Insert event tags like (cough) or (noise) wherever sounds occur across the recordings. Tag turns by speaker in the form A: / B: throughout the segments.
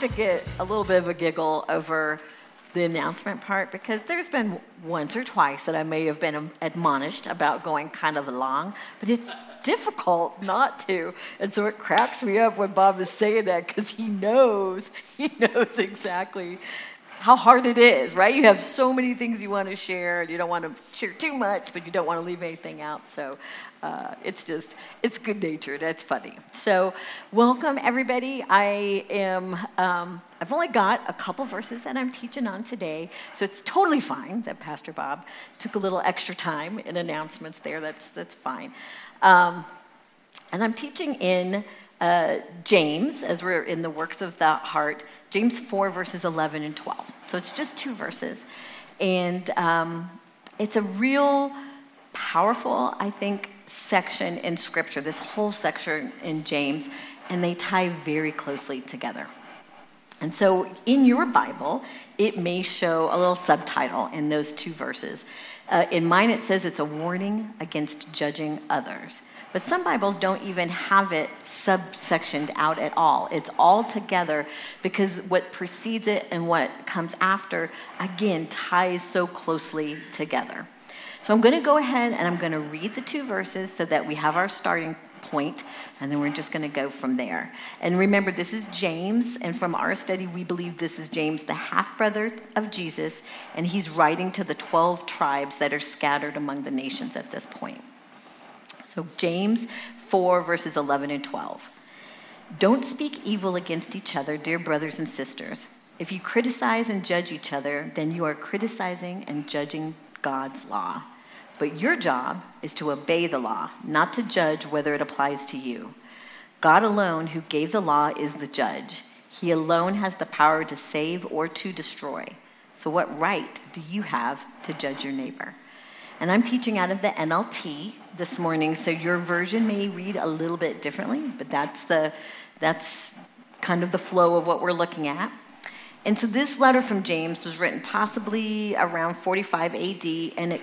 A: to get a little bit of a giggle over the announcement part because there's been once or twice that I may have been admonished about going kind of long, but it's difficult not to. And so it cracks me up when Bob is saying that because he knows, he knows exactly how hard it is, right? You have so many things you want to share, and you don't want to share too much, but you don't want to leave anything out. So uh, it's just, it's good natured. It's funny. So, welcome everybody. I am, um, I've only got a couple verses that I'm teaching on today, so it's totally fine that Pastor Bob took a little extra time in announcements there. That's, that's fine. Um, and I'm teaching in uh, James, as we're in the works of the heart, James 4, verses 11 and 12. So it's just two verses. And um, it's a real powerful, I think, section in Scripture, this whole section in James, and they tie very closely together. And so in your Bible, it may show a little subtitle in those two verses. Uh, in mine, it says it's a warning against judging others. But some Bibles don't even have it subsectioned out at all. It's all together because what precedes it and what comes after, again, ties so closely together. So I'm going to go ahead and I'm going to read the two verses so that we have our starting point, and then we're just going to go from there. And remember, this is James, and from our study, we believe this is James, the half brother of Jesus, and he's writing to the 12 tribes that are scattered among the nations at this point. So, James 4, verses 11 and 12. Don't speak evil against each other, dear brothers and sisters. If you criticize and judge each other, then you are criticizing and judging God's law. But your job is to obey the law, not to judge whether it applies to you. God alone, who gave the law, is the judge. He alone has the power to save or to destroy. So, what right do you have to judge your neighbor? And I'm teaching out of the NLT this morning, so your version may read a little bit differently, but that's the that's kind of the flow of what we're looking at. And so this letter from James was written possibly around 45 AD, and it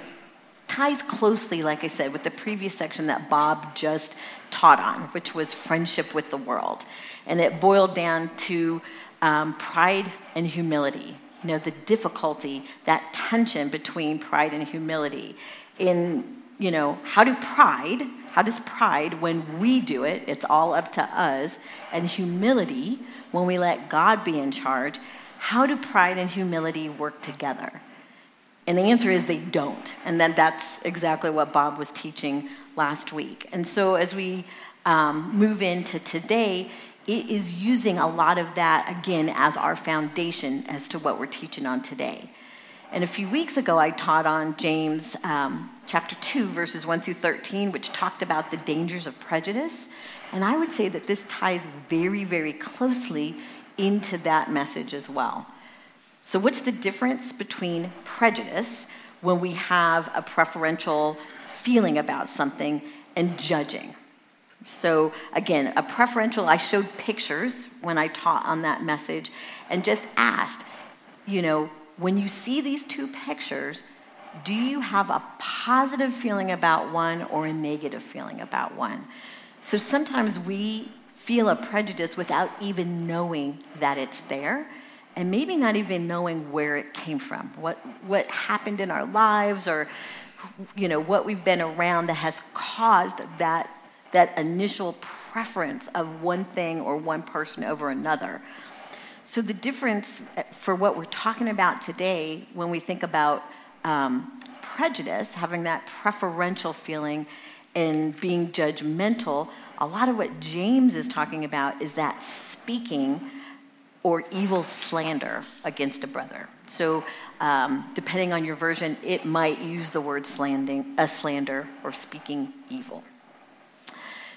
A: ties closely, like I said, with the previous section that Bob just taught on, which was friendship with the world. And it boiled down to um, pride and humility. You know, the difficulty, that tension between pride and humility. In, you know, how do pride, how does pride, when we do it, it's all up to us, and humility, when we let God be in charge, how do pride and humility work together? And the answer is they don't. And then that's exactly what Bob was teaching last week. And so as we um, move into today, it is using a lot of that again as our foundation as to what we're teaching on today. And a few weeks ago, I taught on James um, chapter 2, verses 1 through 13, which talked about the dangers of prejudice. And I would say that this ties very, very closely into that message as well. So, what's the difference between prejudice when we have a preferential feeling about something and judging? So, again, a preferential, I showed pictures when I taught on that message and just asked, you know, when you see these two pictures, do you have a positive feeling about one or a negative feeling about one? So sometimes we feel a prejudice without even knowing that it's there and maybe not even knowing where it came from, what, what happened in our lives or you know, what we've been around that has caused that, that initial preference of one thing or one person over another. So, the difference for what we're talking about today when we think about um, prejudice, having that preferential feeling and being judgmental, a lot of what James is talking about is that speaking or evil slander against a brother. So, um, depending on your version, it might use the word slanding, a slander or speaking evil.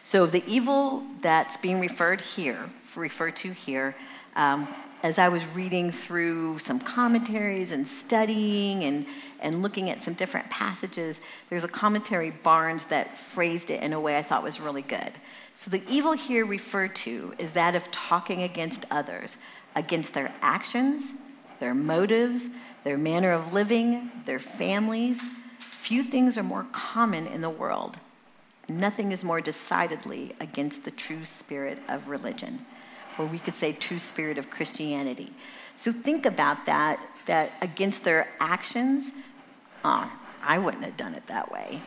A: So, the evil that's being referred here, referred to here, um, as I was reading through some commentaries and studying and, and looking at some different passages, there's a commentary, Barnes, that phrased it in a way I thought was really good. So, the evil here referred to is that of talking against others, against their actions, their motives, their manner of living, their families. Few things are more common in the world. Nothing is more decidedly against the true spirit of religion. Or we could say true spirit of Christianity. So think about that, that against their actions, oh, I wouldn't have done it that way.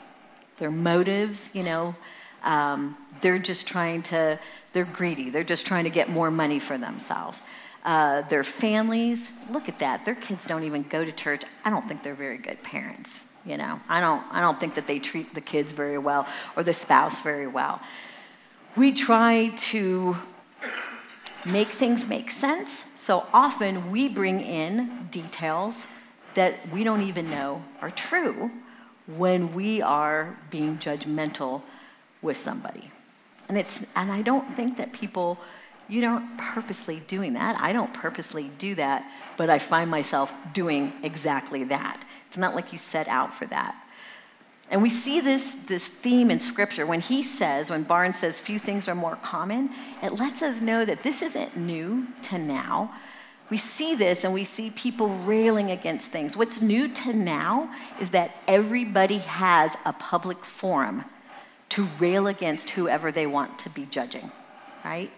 A: Their motives, you know, um, they're just trying to, they're greedy. They're just trying to get more money for themselves. Uh, their families, look at that. Their kids don't even go to church. I don't think they're very good parents. You know, I don't, I don't think that they treat the kids very well or the spouse very well. We try to make things make sense. So often we bring in details that we don't even know are true when we are being judgmental with somebody. And it's and I don't think that people you don't purposely doing that. I don't purposely do that, but I find myself doing exactly that. It's not like you set out for that. And we see this, this theme in Scripture when he says, when Barnes says, few things are more common, it lets us know that this isn't new to now. We see this and we see people railing against things. What's new to now is that everybody has a public forum to rail against whoever they want to be judging, right?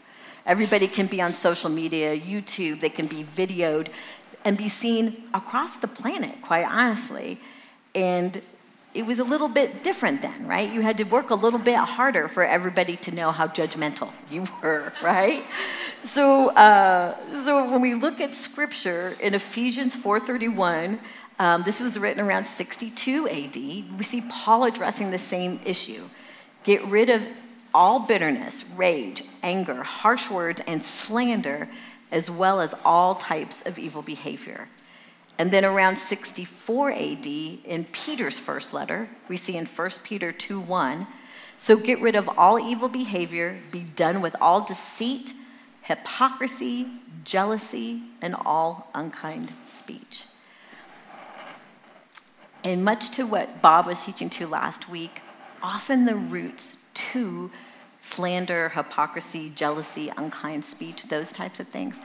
A: Everybody can be on social media, YouTube, they can be videoed and be seen across the planet, quite honestly. And it was a little bit different then, right? You had to work a little bit harder for everybody to know how judgmental (laughs) you were, right? So, uh, so when we look at scripture in Ephesians 4:31, um, this was written around 62 AD. We see Paul addressing the same issue: get rid of all bitterness, rage, anger, harsh words, and slander, as well as all types of evil behavior. And then around 64 AD, in Peter's first letter, we see in 1 Peter 2 1, so get rid of all evil behavior, be done with all deceit, hypocrisy, jealousy, and all unkind speech. And much to what Bob was teaching to last week, often the roots to slander, hypocrisy, jealousy, unkind speech, those types of things,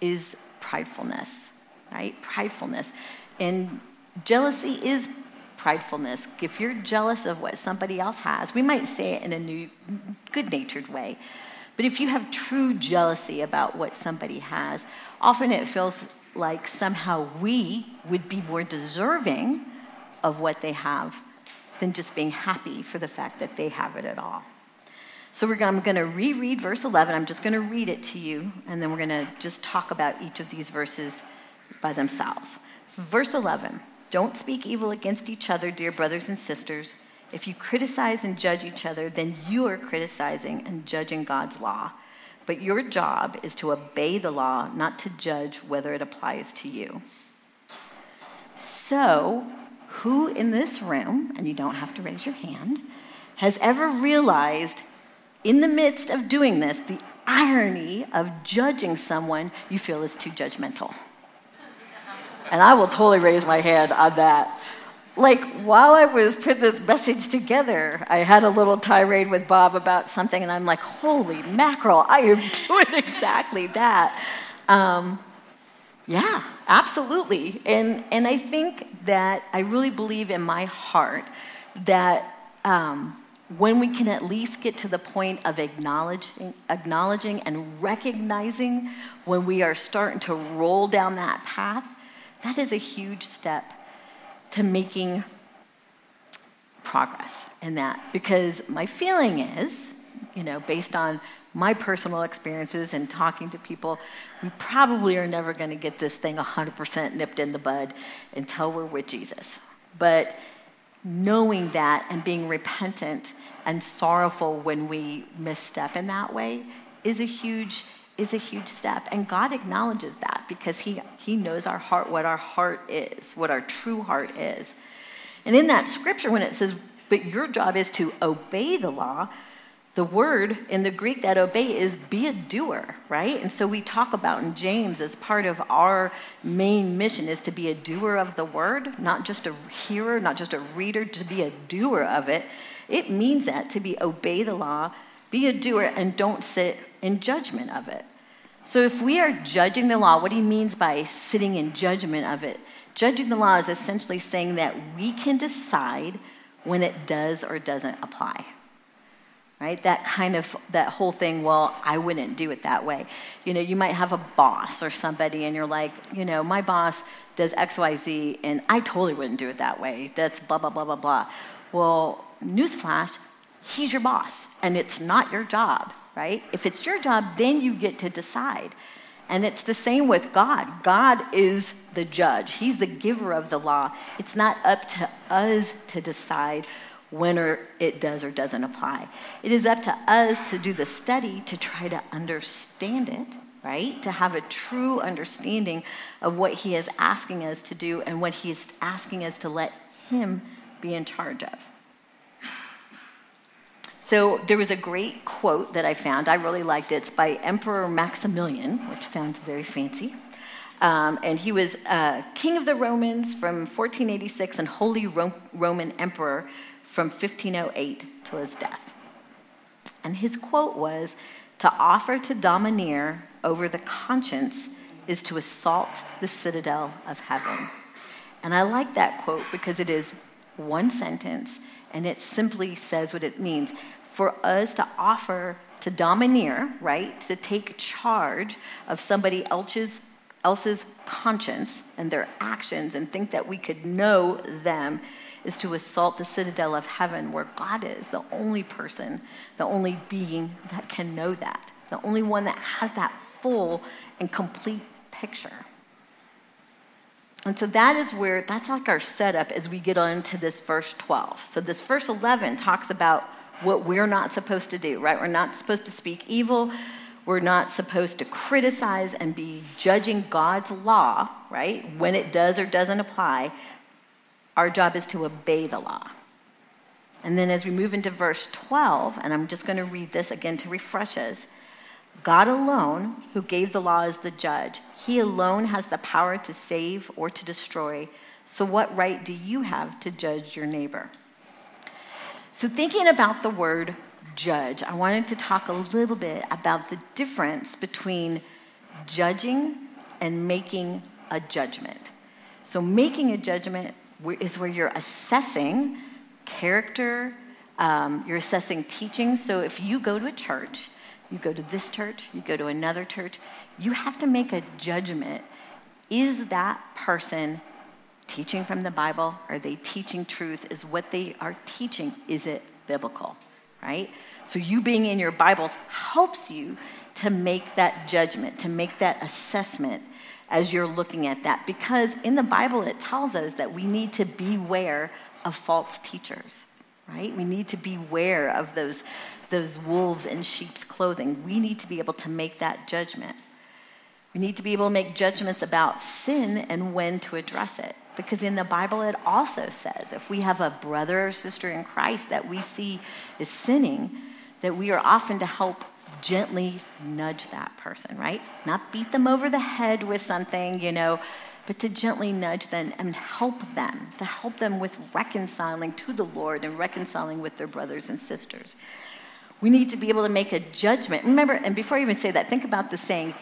A: is pridefulness, right? Pridefulness. And jealousy is pridefulness. If you're jealous of what somebody else has, we might say it in a new, good natured way. But if you have true jealousy about what somebody has, often it feels like somehow we would be more deserving of what they have than just being happy for the fact that they have it at all. So we're, I'm going to reread verse 11. I'm just going to read it to you, and then we're going to just talk about each of these verses by themselves. Verse 11 Don't speak evil against each other, dear brothers and sisters. If you criticize and judge each other, then you are criticizing and judging God's law. But your job is to obey the law, not to judge whether it applies to you. So, who in this room, and you don't have to raise your hand, has ever realized in the midst of doing this, the irony of judging someone you feel is too judgmental. And I will totally raise my hand on that. Like, while I was putting this message together, I had a little tirade with Bob about something, and I'm like, holy mackerel, I am (laughs) doing exactly that. Um, yeah, absolutely. And, and I think that I really believe in my heart that um, when we can at least get to the point of acknowledging, acknowledging and recognizing when we are starting to roll down that path, that is a huge step to making progress in that. Because my feeling is, you know, based on my personal experiences and talking to people, we probably are never going to get this thing 100% nipped in the bud until we're with Jesus. But knowing that and being repentant and sorrowful when we misstep in that way is a huge is a huge step and god acknowledges that because he he knows our heart what our heart is what our true heart is. And in that scripture when it says but your job is to obey the law the word in the greek that obey is be a doer right? And so we talk about in james as part of our main mission is to be a doer of the word not just a hearer not just a reader to be a doer of it. It means that to be obey the law, be a doer, and don't sit in judgment of it. So if we are judging the law, what he means by sitting in judgment of it, judging the law is essentially saying that we can decide when it does or doesn't apply. right? That kind of, that whole thing, well, I wouldn't do it that way. You know, you might have a boss or somebody and you're like, you know, my boss does X, Y, Z, and I totally wouldn't do it that way. That's blah, blah, blah, blah, blah. Well, newsflash, he's your boss and it's not your job, right? If it's your job, then you get to decide. And it's the same with God. God is the judge, He's the giver of the law. It's not up to us to decide when or it does or doesn't apply. It is up to us to do the study to try to understand it, right? To have a true understanding of what he is asking us to do and what he is asking us to let him be in charge of. So there was a great quote that I found. I really liked it. It's by Emperor Maximilian, which sounds very fancy. Um, and he was uh, king of the Romans from 1486 and Holy Ro- Roman Emperor from 1508 till his death. And his quote was To offer to domineer over the conscience is to assault the citadel of heaven. And I like that quote because it is one sentence and it simply says what it means. For us to offer to domineer, right, to take charge of somebody else's, else's conscience and their actions and think that we could know them is to assault the citadel of heaven where God is, the only person, the only being that can know that, the only one that has that full and complete picture. And so that is where, that's like our setup as we get on to this verse 12. So this verse 11 talks about what we're not supposed to do, right? We're not supposed to speak evil. We're not supposed to criticize and be judging God's law, right? When it does or doesn't apply. Our job is to obey the law. And then as we move into verse 12, and I'm just going to read this again to refresh us God alone, who gave the law as the judge, he alone has the power to save or to destroy. So, what right do you have to judge your neighbor? So, thinking about the word judge, I wanted to talk a little bit about the difference between judging and making a judgment. So, making a judgment is where you're assessing character, um, you're assessing teaching. So if you go to a church, you go to this church, you go to another church, you have to make a judgment. Is that person teaching from the Bible? Are they teaching truth? Is what they are teaching, is it biblical? Right? So you being in your Bibles helps you to make that judgment, to make that assessment as you're looking at that. Because in the Bible, it tells us that we need to beware of false teachers, right? We need to beware of those, those wolves in sheep's clothing. We need to be able to make that judgment. We need to be able to make judgments about sin and when to address it. Because in the Bible, it also says if we have a brother or sister in Christ that we see is sinning, that we are often to help gently nudge that person, right? Not beat them over the head with something, you know, but to gently nudge them and help them, to help them with reconciling to the Lord and reconciling with their brothers and sisters. We need to be able to make a judgment. Remember, and before I even say that, think about the saying,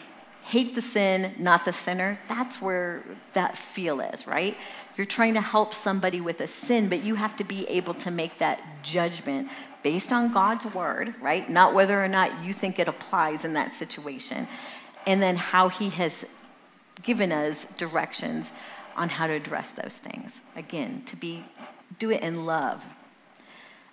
A: hate the sin, not the sinner. That's where that feel is, right? You're trying to help somebody with a sin, but you have to be able to make that judgment based on God's word, right? Not whether or not you think it applies in that situation. And then how he has given us directions on how to address those things. Again, to be do it in love.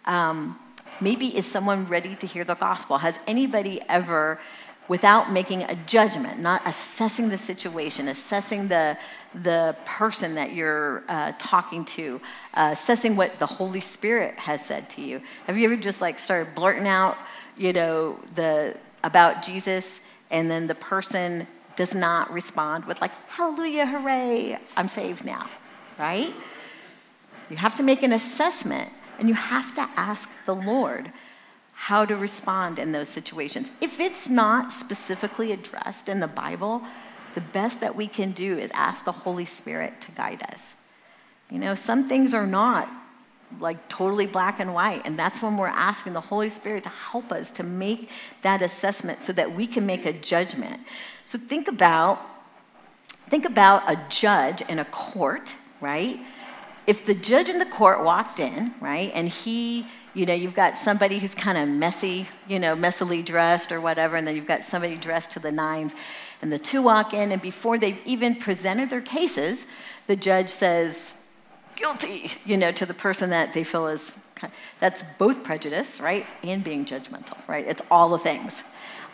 A: Um, maybe is someone ready to hear the gospel? Has anybody ever without making a judgment, not assessing the situation, assessing the, the person that you're uh, talking to, uh, assessing what the Holy Spirit has said to you. Have you ever just like started blurting out, you know, the about Jesus, and then the person does not respond with like, "Hallelujah, hooray! I'm saved now," right? You have to make an assessment, and you have to ask the Lord how to respond in those situations. If it's not specifically addressed in the Bible, the best that we can do is ask the Holy Spirit to guide us. You know, some things are not like totally black and white, and that's when we're asking the Holy Spirit to help us to make that assessment so that we can make a judgment. So think about think about a judge in a court, right? If the judge in the court walked in, right, and he You know, you've got somebody who's kind of messy, you know, messily dressed or whatever, and then you've got somebody dressed to the nines. And the two walk in, and before they've even presented their cases, the judge says, guilty, you know, to the person that they feel is, that's both prejudice, right, and being judgmental, right? It's all the things.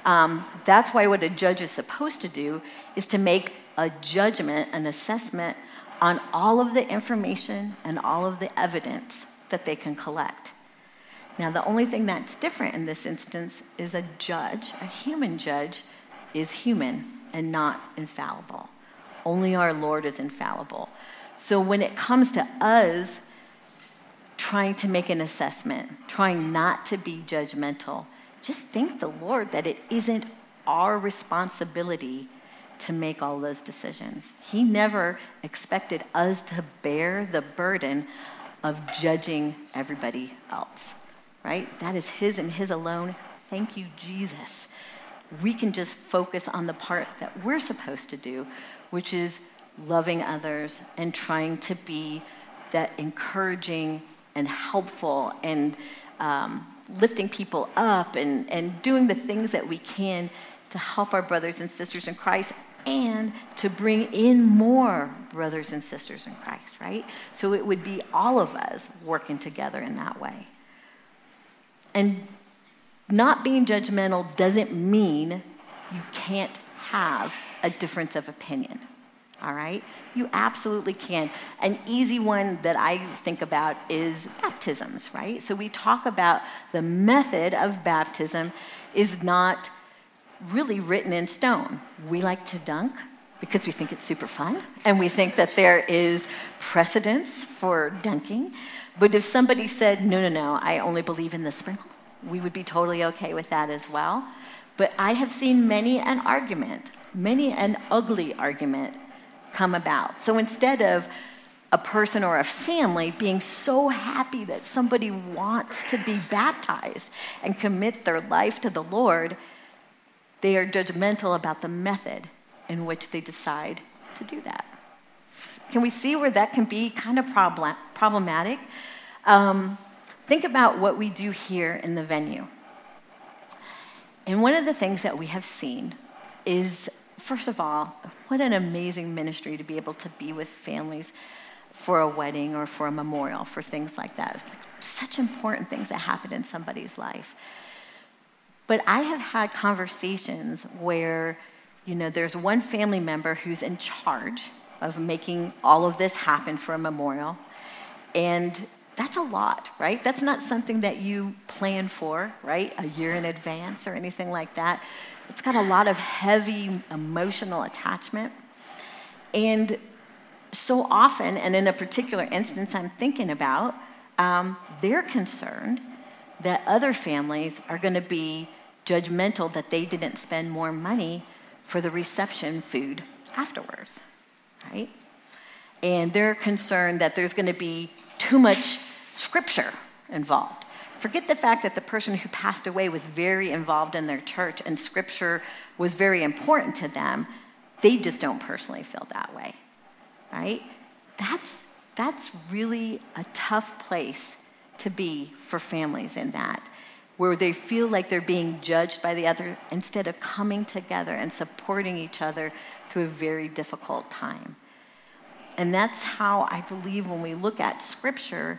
A: Um, that's why what a judge is supposed to do is to make a judgment, an assessment on all of the information and all of the evidence that they can collect. Now, the only thing that's different in this instance is a judge, a human judge, is human and not infallible. Only our Lord is infallible. So when it comes to us trying to make an assessment, trying not to be judgmental, just thank the Lord that it isn't our responsibility to make all those decisions. He never expected us to bear the burden of judging everybody else, right? That is His and His alone. Thank you, Jesus. We can just focus on the part that we're supposed to do, which is loving others and trying to be that encouraging and helpful and um, lifting people up and, and doing the things that we can to help our brothers and sisters in Christ and to bring in more brothers and sisters in Christ, right? So it would be all of us working together in that way. And not being judgmental doesn't mean you can't have a difference of opinion all right? You absolutely can. An easy one that I think about is baptisms, right? So we talk about the method of baptism is not really written in stone. We like to dunk because we think it's super fun and we think that there is precedence for dunking. But if somebody said, no, no, no, I only believe in the sprinkle, we would be totally okay with that as well. But I have seen many an argument, many an ugly argument come about. So instead of a person or a family being so happy that somebody wants to be baptized and commit their life to the Lord, they are judgmental about the method in which they decide to do that. Can we see where that can be kind of problem, problematic? Um, think about what we do here in the venue. And one of the things that we have seen is first of all, what an amazing ministry to be able to be with families for a wedding or for a memorial, for things like that. Such important things that happen in somebody's life. But I have had conversations where, you know, there's one family member who's in charge of making all of this happen for a memorial. And that's a lot, right? That's not something that you plan for, right? A year in advance or anything like that. It's got a lot of heavy emotional attachment. And so often, and in a particular instance I'm thinking about, um, they're concerned that other families are going to be judgmental that they didn't spend more money for the reception food afterwards, right? And they're concerned that there's going to be too much scripture involved. Forget the fact that the person who passed away was very involved in their church and scripture was very important to them. They just don't personally feel that way, right? That's, that's really a tough place to be for families in that, where they feel like they're being judged by the other instead of coming together and supporting each other through a very difficult time. And that's how I believe when we look at scripture,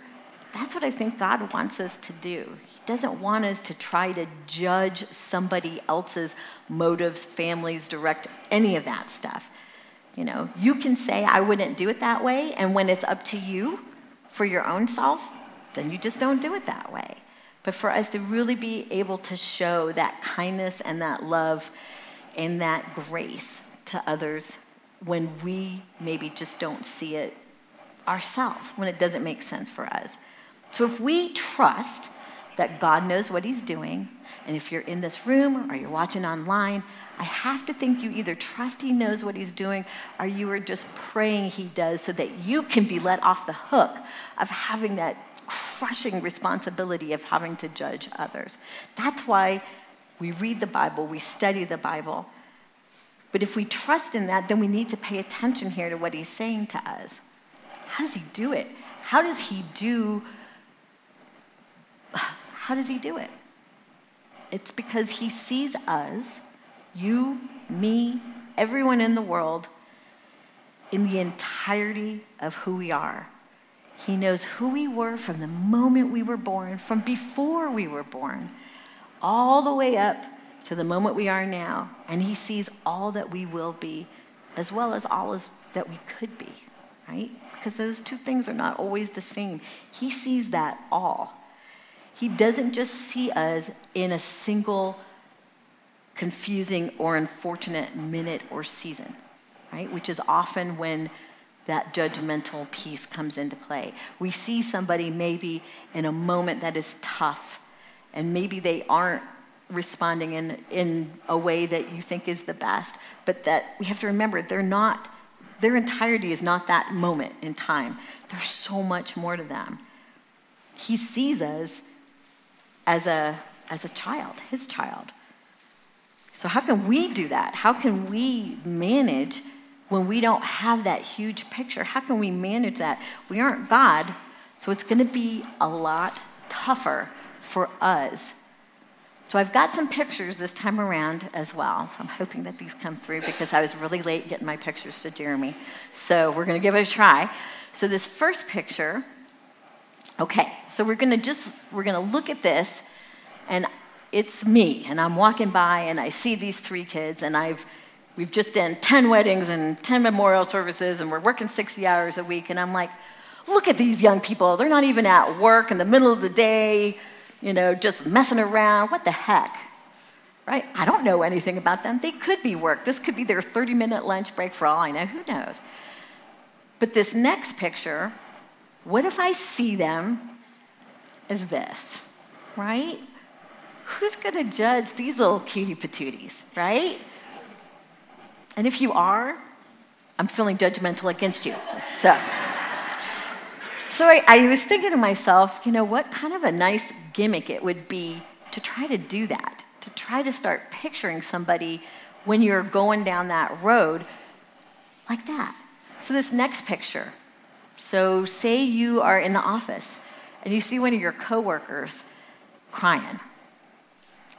A: that's what I think God wants us to do. He doesn't want us to try to judge somebody else's motives, families, direct, any of that stuff. You know, you can say, I wouldn't do it that way, and when it's up to you for your own self, then you just don't do it that way. But for us to really be able to show that kindness and that love and that grace to others when we maybe just don't see it ourselves, when it doesn't make sense for us. So if we trust that God knows what He's doing, and if you're in this room or you're watching online, I have to think you either trust He knows what He's doing or you are just praying He does so that you can be let off the hook of having that crushing responsibility of having to judge others. That's why we read the Bible, we study the Bible. But if we trust in that, then we need to pay attention here to what He's saying to us. How does He do it? How does He do (sighs) How does he do it? It's because he sees us, you, me, everyone in the world, in the entirety of who we are. He knows who we were from the moment we were born, from before we were born, all the way up to the moment we are now. And He sees all that we will be, as well as all as that we could be, right? Because those two things are not always the same. He sees that all. He doesn't just see us in a single confusing or unfortunate minute or season, right? Which is often when that judgmental piece comes into play. We see somebody maybe in a moment that is tough, and maybe they aren't responding in, in a way that you think is the best, but that we have to remember they're not, their entirety is not that moment in time. There's so much more to them. He sees us as a, as a child, his child. So, how can we do that? How can we manage when we don't have that huge picture? How can we manage that? We aren't God, so it's going to be a lot tougher for us. So, I've got some pictures this time around as well. So, I'm hoping that these come through because I was really late getting my pictures to Jeremy. So, we're going to give it a try. So, this first picture, okay, so we're going to just, we're going to look at this, and it's me, and I'm walking by, and I see these three kids, and I've we've just done 10 weddings and 10 memorial services and we're working 60 hours a week and i'm like look at these young people. They're not even at work in the middle of the day you know just messing around. What the heck? Right? I don't know anything about them. They could be work. This could be their 30 minute lunch break for all i know. Who knows? But this next picture what if i see them as this? Right? Who's going to judge these little cutie patooties? Right and if you are, I'm feeling judgmental against you. So, so I, I, was thinking to myself, you know, what kind of a nice gimmick it would be to try to do that, to try to start picturing somebody when you're going down that road like that. So, this next picture. So, say you are in the office and you see one of your coworkers crying.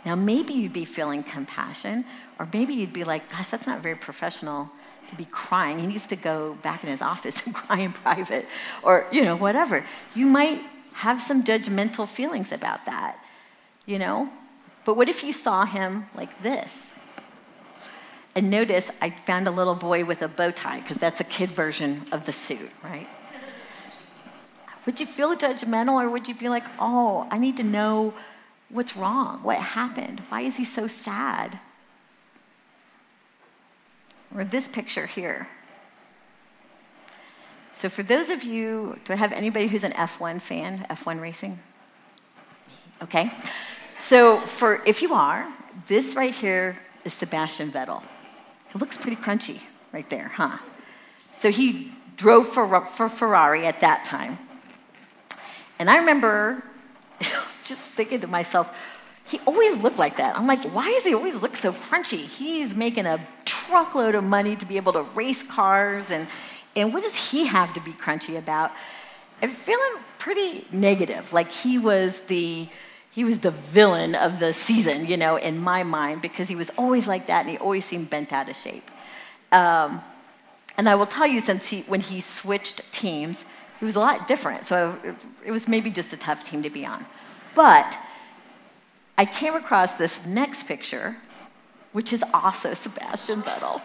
A: Now, maybe you'd be feeling compassion, or maybe you'd be like, gosh, that's not very professional to be crying. He needs to go back in his (laughs) office and cry in private, or, you know, whatever. You might have some judgmental feelings about that, you know? But what if you saw him like this? And notice I found a little boy with a bow tie, because that's a kid version of the suit, right? Would you feel judgmental, or would you be like, oh, I need to know what's wrong? What happened? Why is he so sad? or this picture here. So, for those of you, do I have anybody who's an F1 fan, F1 racing? Okay. So, for if you are, this right here is Sebastian Vettel. It looks pretty crunchy right there, huh? So, he drove for, for Ferrari at that time. And I remember just thinking to myself, he always looked like that. I'm like, why does he always look so crunchy? He's making a truckload of money to be able to race cars, and, and what does he have to be crunchy about? I'm feeling pretty negative, like he was the he was the villain of the season, you know, in my mind, because he was always like that and he always seemed bent out of shape. Um, and I will tell you, since he, when he switched teams, he was a lot different. So it, it was maybe just a tough team to be on. But I came across this next picture, which is also Sebastian Vettel.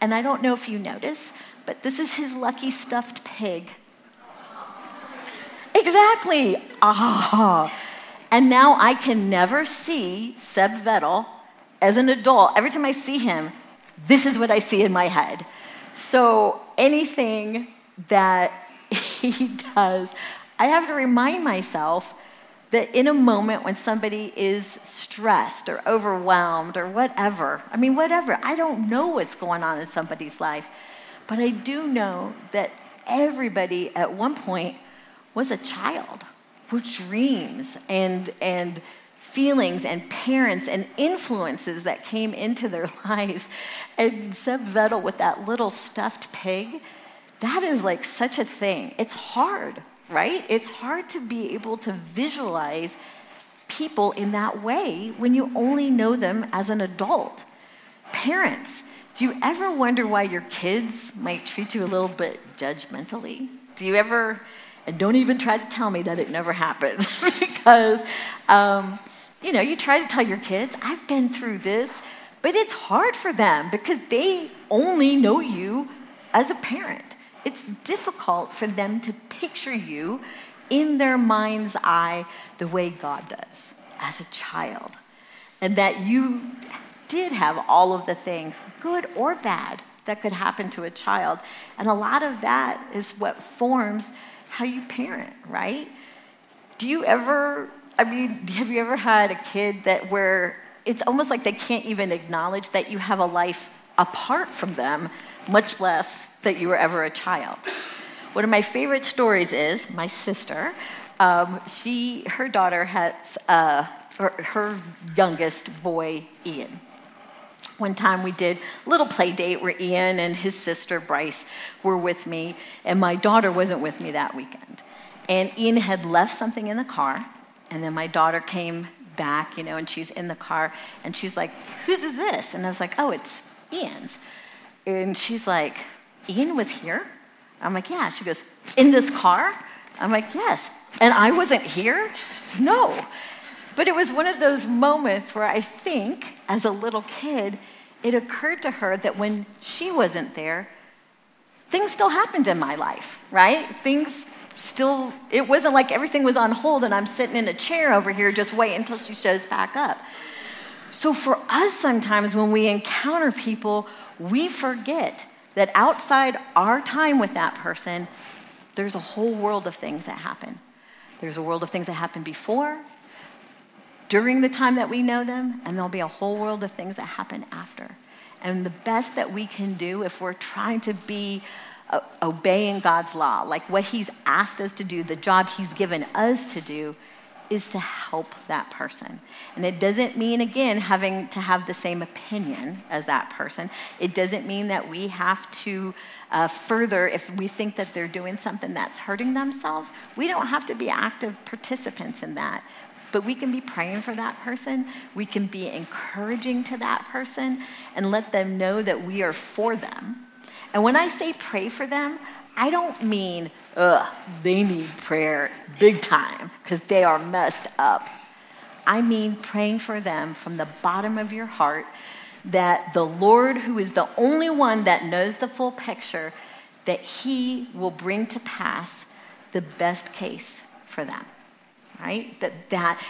A: And I don't know if you notice, but this is his lucky stuffed pig. Exactly. Ah. And now I can never see Seb Vettel as an adult. Every time I see him, this is what I see in my head. So anything that (laughs) he does, I have to remind myself that in a moment when somebody is stressed or overwhelmed or whatever, I mean, whatever, I don't know what's going on in somebody's life, but I do know that everybody at one point was a child with dreams and, and feelings and parents and influences that came into their (laughs) lives. And Seb Vettel with that little stuffed pig, that is like such a thing. It's hard right? It's hard to be able to visualize people in that way when you only know them as an adult. Parents, do you ever wonder why your kids might treat you a little bit judgmentally? Do you ever, and don't even try to tell me that it never happens (laughs) because, um, you know, you try to tell your kids, I've been through this, but it's hard for them because they only know you as a parent. It's difficult for them to picture you in their mind's eye the way God does as a child. And that you did have all of the things, good or bad, that could happen to a child. And a lot of that is what forms how you parent, right? Do you ever, I mean, have you ever had a kid that where it's almost like they can't even acknowledge that you have a life apart from them, much less that you were ever a child? One of my favorite stories is my sister. Um, she, her daughter has, uh, her, her youngest boy, Ian. One time we did a little play date where Ian and his sister Bryce were with me, and my daughter wasn't with me that weekend. And Ian had left something in the car, and then my daughter came back, you know, and she's in the car, and she's like, Whose is this? And I was like, Oh, it's Ian's. And she's like, Ian was here? I'm like, Yeah. She goes, In this car? I'm like, Yes. And I wasn't here? No. But it was one of those moments where I think, as a little kid, it occurred to her that when she wasn't there, things still happened in my life, right? Things still, it wasn't like everything was on hold and I'm sitting in a chair over here just waiting until she shows back up. So for us, sometimes when we encounter people, we forget that outside our time with that person, there's a whole world of things that happen. There's a world of things that happen before, during the time that we know them, and there'll be a whole world of things that happen after. And the best that we can do if we're trying to be uh, obeying God's law, like what He's asked us to do, the job He's given us to do, is to help that person. And it doesn't mean, again, having to have the same opinion as that person. It doesn't mean that we have to uh, further, if we think that they're doing something that's hurting themselves, we don't have to be active participants in that. But we can be praying for that person. We can be encouraging to that person and let them know that we are for them. And when I say pray for them, I don't mean, ugh, they need prayer big time because they are messed up. I mean praying for them from the bottom of your heart that the Lord, who is the only one that knows the full picture, that He will bring to pass the best case for them right? That that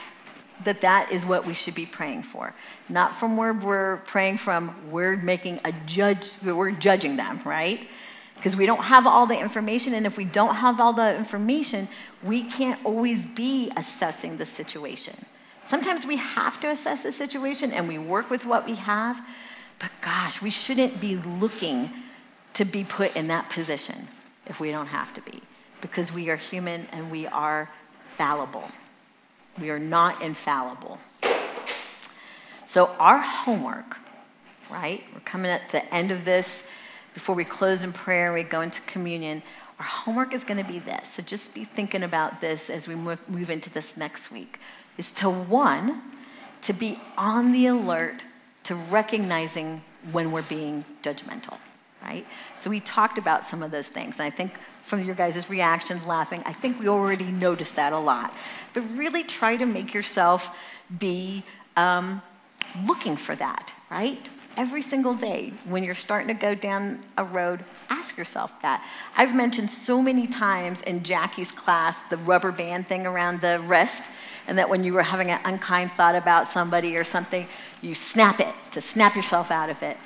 A: that that is what we should be praying for. Not from where we're praying from, we're making a judge, we're judging them, right? Because we don't have all the information, and if we don't have all the information, we can't always be assessing the situation. Sometimes we have to assess the situation and we work with what we have, but gosh, we shouldn't be looking to be put in that position if we don't have to be, because we are human and we are fallible. We are not infallible. So, our homework, right? We're coming at the end of this before we close in prayer and we go into communion. Our homework is going to be this. So, just be thinking about this as we move into this next week is to one, to be on the alert to recognizing when we're being judgmental, right? So, we talked about some of those things. And I think from your guys' reactions, laughing. I think we already noticed that a lot. But really try to make yourself be um, looking for that, right? Every single day when you're starting to go down a road, ask yourself that. I've mentioned so many times in Jackie's class the rubber band thing around the wrist, and that when you were having an unkind thought about somebody or something, you snap it to snap yourself out of it.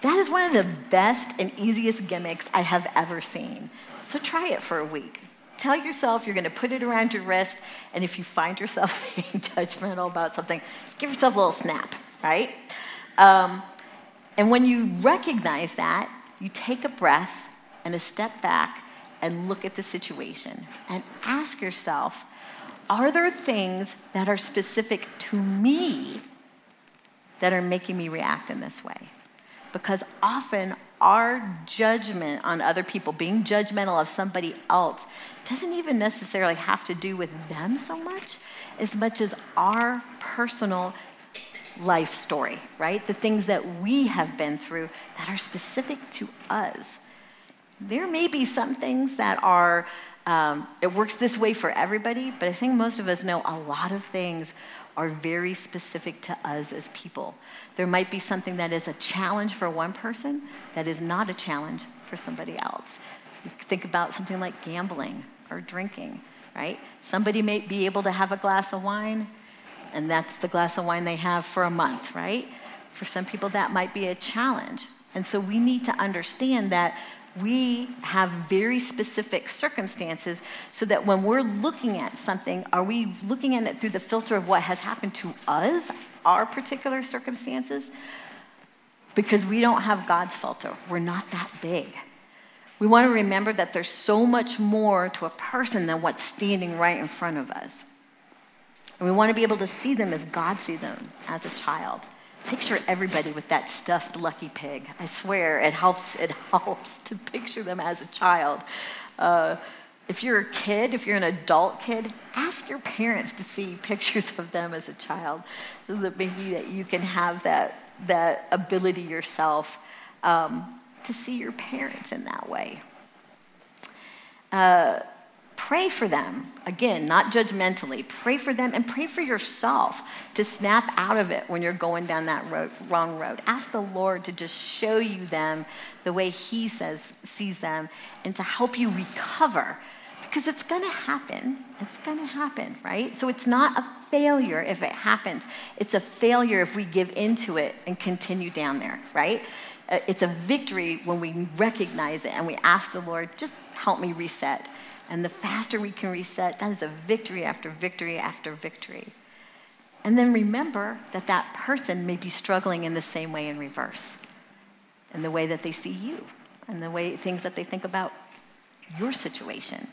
A: That is one of the best and easiest gimmicks I have ever seen. So try it for a week. Tell yourself you're going to put it around your wrist, and if you find yourself (laughs) being judgmental about something, give yourself a little snap, right? Um, and when you recognize that, you take a breath and a step back and look at the situation and ask yourself are there things that are specific to me that are making me react in this way? Because often our judgment on other people, being judgmental of somebody else, doesn't even necessarily have to do with them so much as much as our personal life story, right? The things that we have been through that are specific to us. There may be some things that are, um, it works this way for everybody, but I think most of us know a lot of things are very specific to us as people. There might be something that is a challenge for one person that is not a challenge for somebody else. Think about something like gambling or drinking, right? Somebody may be able to have a glass of wine, and that's the glass of wine they have for a month, right? For some people, that might be a challenge. And so we need to understand that we have very specific circumstances so that when we're looking at something, are we looking at it through the filter of what has happened to us, our particular circumstances? Because we don't have God's filter. We're not that big. We want to remember that there's so much more to a person than what's standing right in front of us. And we want to be able to see them as God sees them as a child. Picture everybody with that stuffed lucky pig. I swear it helps, it (laughs) helps to picture them as a child. Uh, if you're a kid, if you're an adult kid, ask your parents to see (laughs) pictures of them as a child so that maybe that you can have that, that ability yourself um, to see your parents in that way. Uh, Pray for them. Again, not judgmentally. Pray for them and pray for yourself to snap out of it when you're going down that road, wrong road. Ask the Lord to just show you them the way He says sees them and to help you recover because it's going to happen. It's going to happen, right? So it's not a failure if it happens. It's a failure if we give into it and continue down there, right? Uh, it's a victory when we recognize it and we ask the Lord, just help me reset. And the faster we can reset, that is a victory after victory after victory. And then remember that that person may be struggling in the same way in reverse, in the way that they see you, and the way things that they think about your situation.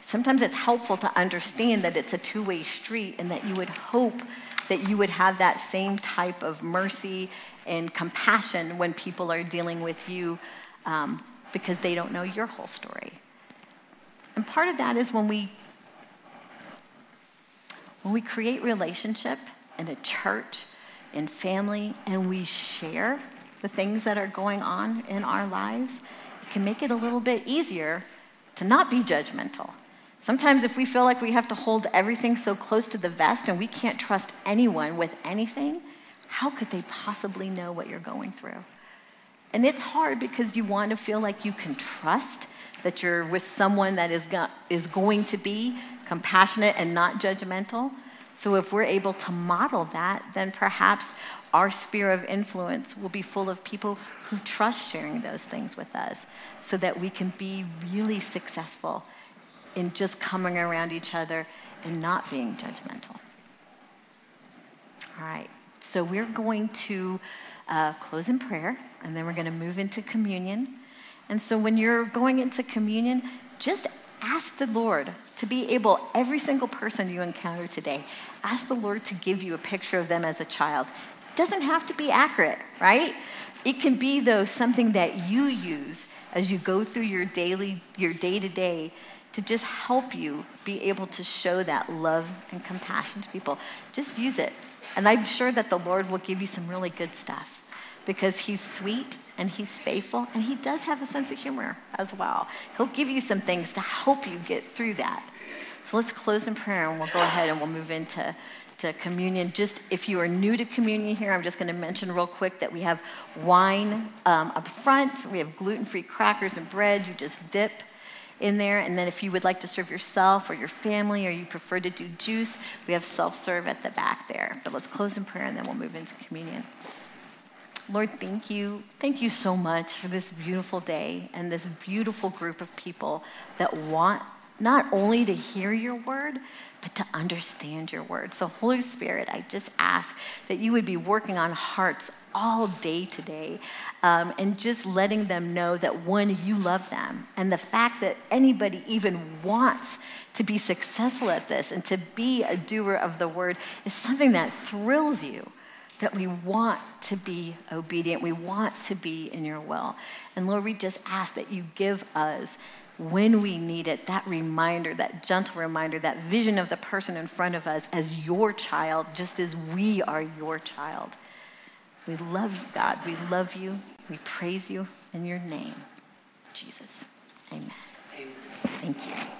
A: Sometimes it's helpful to understand that it's a two way street and that you would hope that you would have that same type of mercy and compassion when people are dealing with you um, because they don't know your whole story. And part of that is when we when we create relationship in a church, in family, and we share the things that are going on in our lives, it can make it a little bit easier to not be judgmental. Sometimes, if we feel like we have to hold everything so close to the vest and we can't trust anyone with anything, how could they possibly know what you're going through? And it's hard because you want to feel like you can trust that you're with someone that is, go- is going to be compassionate and not judgmental. So, if we're able to model that, then perhaps our sphere of influence will be full of people who trust sharing those things with us so that we can be really successful in just coming around each other and not being judgmental. All right, so we're going to uh, close in prayer and then we're going to move into communion. And so when you're going into communion, just ask the Lord to be able, every single person you encounter today, ask the Lord to give you a picture of them as a child. It doesn't have to be accurate, right? It can be, though, something that you use as you go through your daily, your day to day to just help you be able to show that love and compassion to people. Just use it. And I'm sure that the Lord will give you some really good stuff because He's sweet and He's faithful and He does have a sense of humor as well. He'll give you some things to help you get through that. So let's close in prayer and we'll go ahead and we'll move into to communion. Just if you are new to communion here, I'm just going to mention real quick that we have wine um, up front. We have gluten free crackers and bread. You just dip in there. And then if you would like to serve yourself or your family or you prefer to do juice, we have self serve at the back there. But let's close in prayer and then we'll move into communion. Lord, thank you. Thank you so much for this beautiful day and this beautiful group of people that want not only to hear your word, but to understand your word. So, Holy Spirit, I just ask that you would be working on hearts all day today um, and just letting them know that one, you love them. And the fact that anybody even wants to be successful at this and to be a doer of the word is something that thrills you that we want to be obedient. We want to be in your will. And Lord, we just ask that you give us when we need it, that reminder, that gentle reminder, that vision of the person in front of us as your child, just as we are your child. We love you, God. We love you. We praise you in your name, Jesus. Amen. Amen. Thank you.